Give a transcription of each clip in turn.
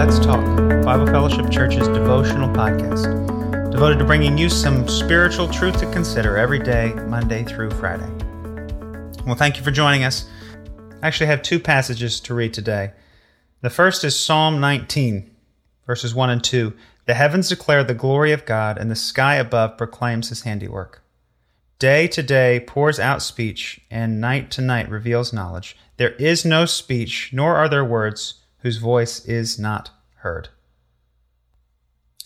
Let's Talk, Bible Fellowship Church's devotional podcast, devoted to bringing you some spiritual truth to consider every day, Monday through Friday. Well, thank you for joining us. I actually have two passages to read today. The first is Psalm 19, verses 1 and 2. The heavens declare the glory of God, and the sky above proclaims his handiwork. Day to day pours out speech, and night to night reveals knowledge. There is no speech, nor are there words whose voice is not heard.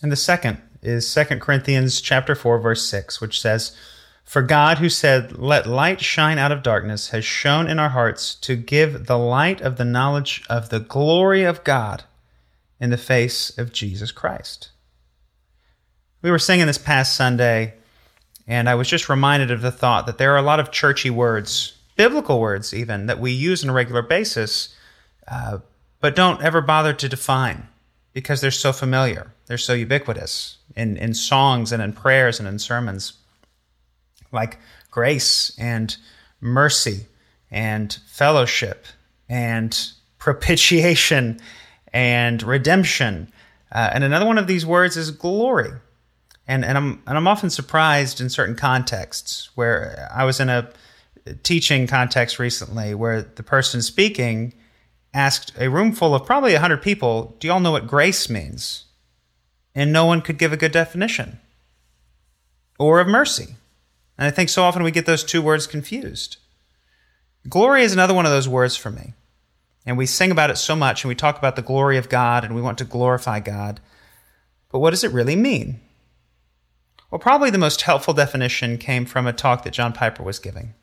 And the second is 2 Corinthians chapter 4 verse 6, which says, "For God who said, let light shine out of darkness, has shone in our hearts to give the light of the knowledge of the glory of God in the face of Jesus Christ." We were singing this past Sunday, and I was just reminded of the thought that there are a lot of churchy words, biblical words even, that we use on a regular basis, uh, but don't ever bother to define because they're so familiar. They're so ubiquitous in, in songs and in prayers and in sermons, like grace and mercy and fellowship and propitiation and redemption. Uh, and another one of these words is glory. And, and, I'm, and I'm often surprised in certain contexts where I was in a teaching context recently where the person speaking asked a room full of probably 100 people, Do you all know what grace means? And no one could give a good definition. Or of mercy. And I think so often we get those two words confused. Glory is another one of those words for me. And we sing about it so much and we talk about the glory of God and we want to glorify God. But what does it really mean? Well, probably the most helpful definition came from a talk that John Piper was giving.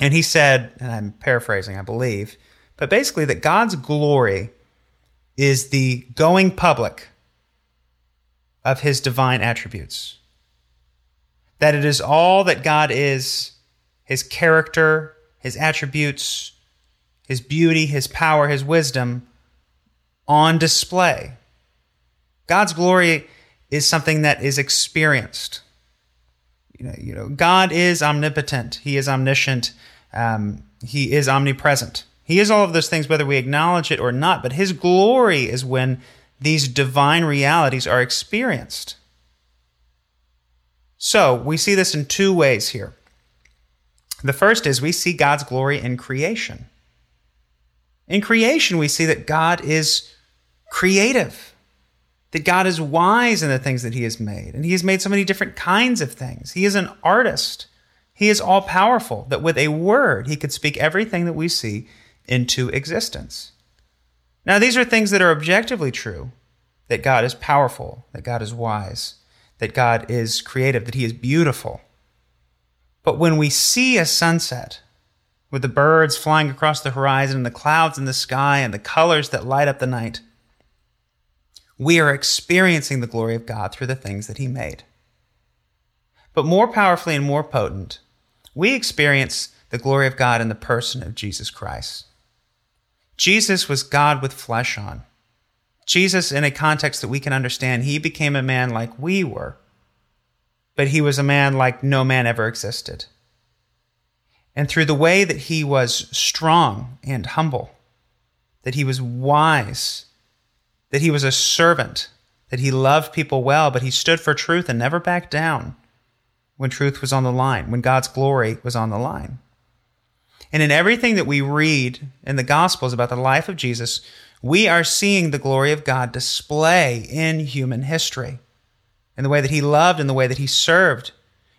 And he said, and I'm paraphrasing, I believe, but basically that God's glory is the going public of his divine attributes. That it is all that God is his character, his attributes, his beauty, his power, his wisdom on display. God's glory is something that is experienced. You know, you know God is omnipotent, he is omniscient, um, he is omnipresent. He is all of those things, whether we acknowledge it or not, but His glory is when these divine realities are experienced. So we see this in two ways here. The first is we see God's glory in creation. In creation, we see that God is creative, that God is wise in the things that He has made, and He has made so many different kinds of things. He is an artist. He is all powerful, that with a word, He could speak everything that we see into existence. Now, these are things that are objectively true that God is powerful, that God is wise, that God is creative, that He is beautiful. But when we see a sunset with the birds flying across the horizon and the clouds in the sky and the colors that light up the night, we are experiencing the glory of God through the things that He made. But more powerfully and more potent, we experience the glory of God in the person of Jesus Christ. Jesus was God with flesh on. Jesus, in a context that we can understand, he became a man like we were, but he was a man like no man ever existed. And through the way that he was strong and humble, that he was wise, that he was a servant, that he loved people well, but he stood for truth and never backed down when truth was on the line, when God's glory was on the line. And in everything that we read in the Gospels about the life of Jesus, we are seeing the glory of God display in human history, in the way that he loved, in the way that he served,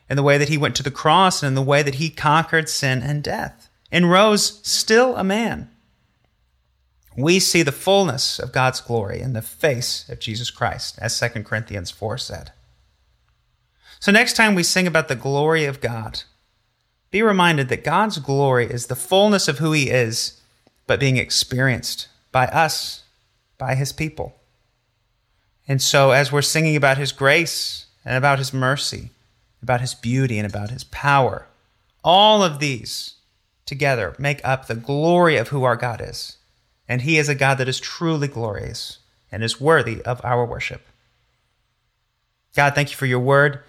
in the way that he went to the cross, and in the way that he conquered sin and death, and rose still a man. We see the fullness of God's glory in the face of Jesus Christ, as 2 Corinthians 4 said. So, next time we sing about the glory of God, be reminded that God's glory is the fullness of who He is, but being experienced by us, by His people. And so, as we're singing about His grace and about His mercy, about His beauty and about His power, all of these together make up the glory of who our God is. And He is a God that is truly glorious and is worthy of our worship. God, thank you for your word.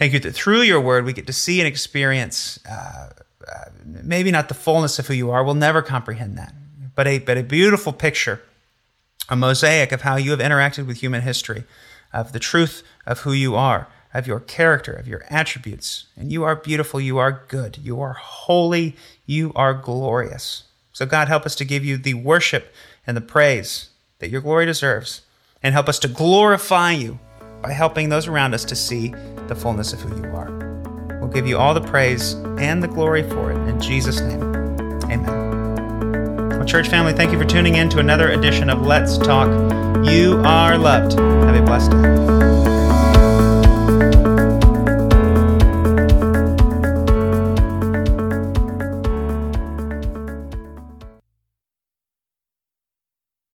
Thank you that through your word we get to see and experience uh, uh, maybe not the fullness of who you are. We'll never comprehend that, but a, but a beautiful picture, a mosaic of how you have interacted with human history, of the truth of who you are, of your character, of your attributes. And you are beautiful, you are good, you are holy, you are glorious. So, God, help us to give you the worship and the praise that your glory deserves, and help us to glorify you by helping those around us to see the fullness of who you are. We'll give you all the praise and the glory for it. In Jesus' name, amen. Well, church family, thank you for tuning in to another edition of Let's Talk. You are loved. Have a blessed day.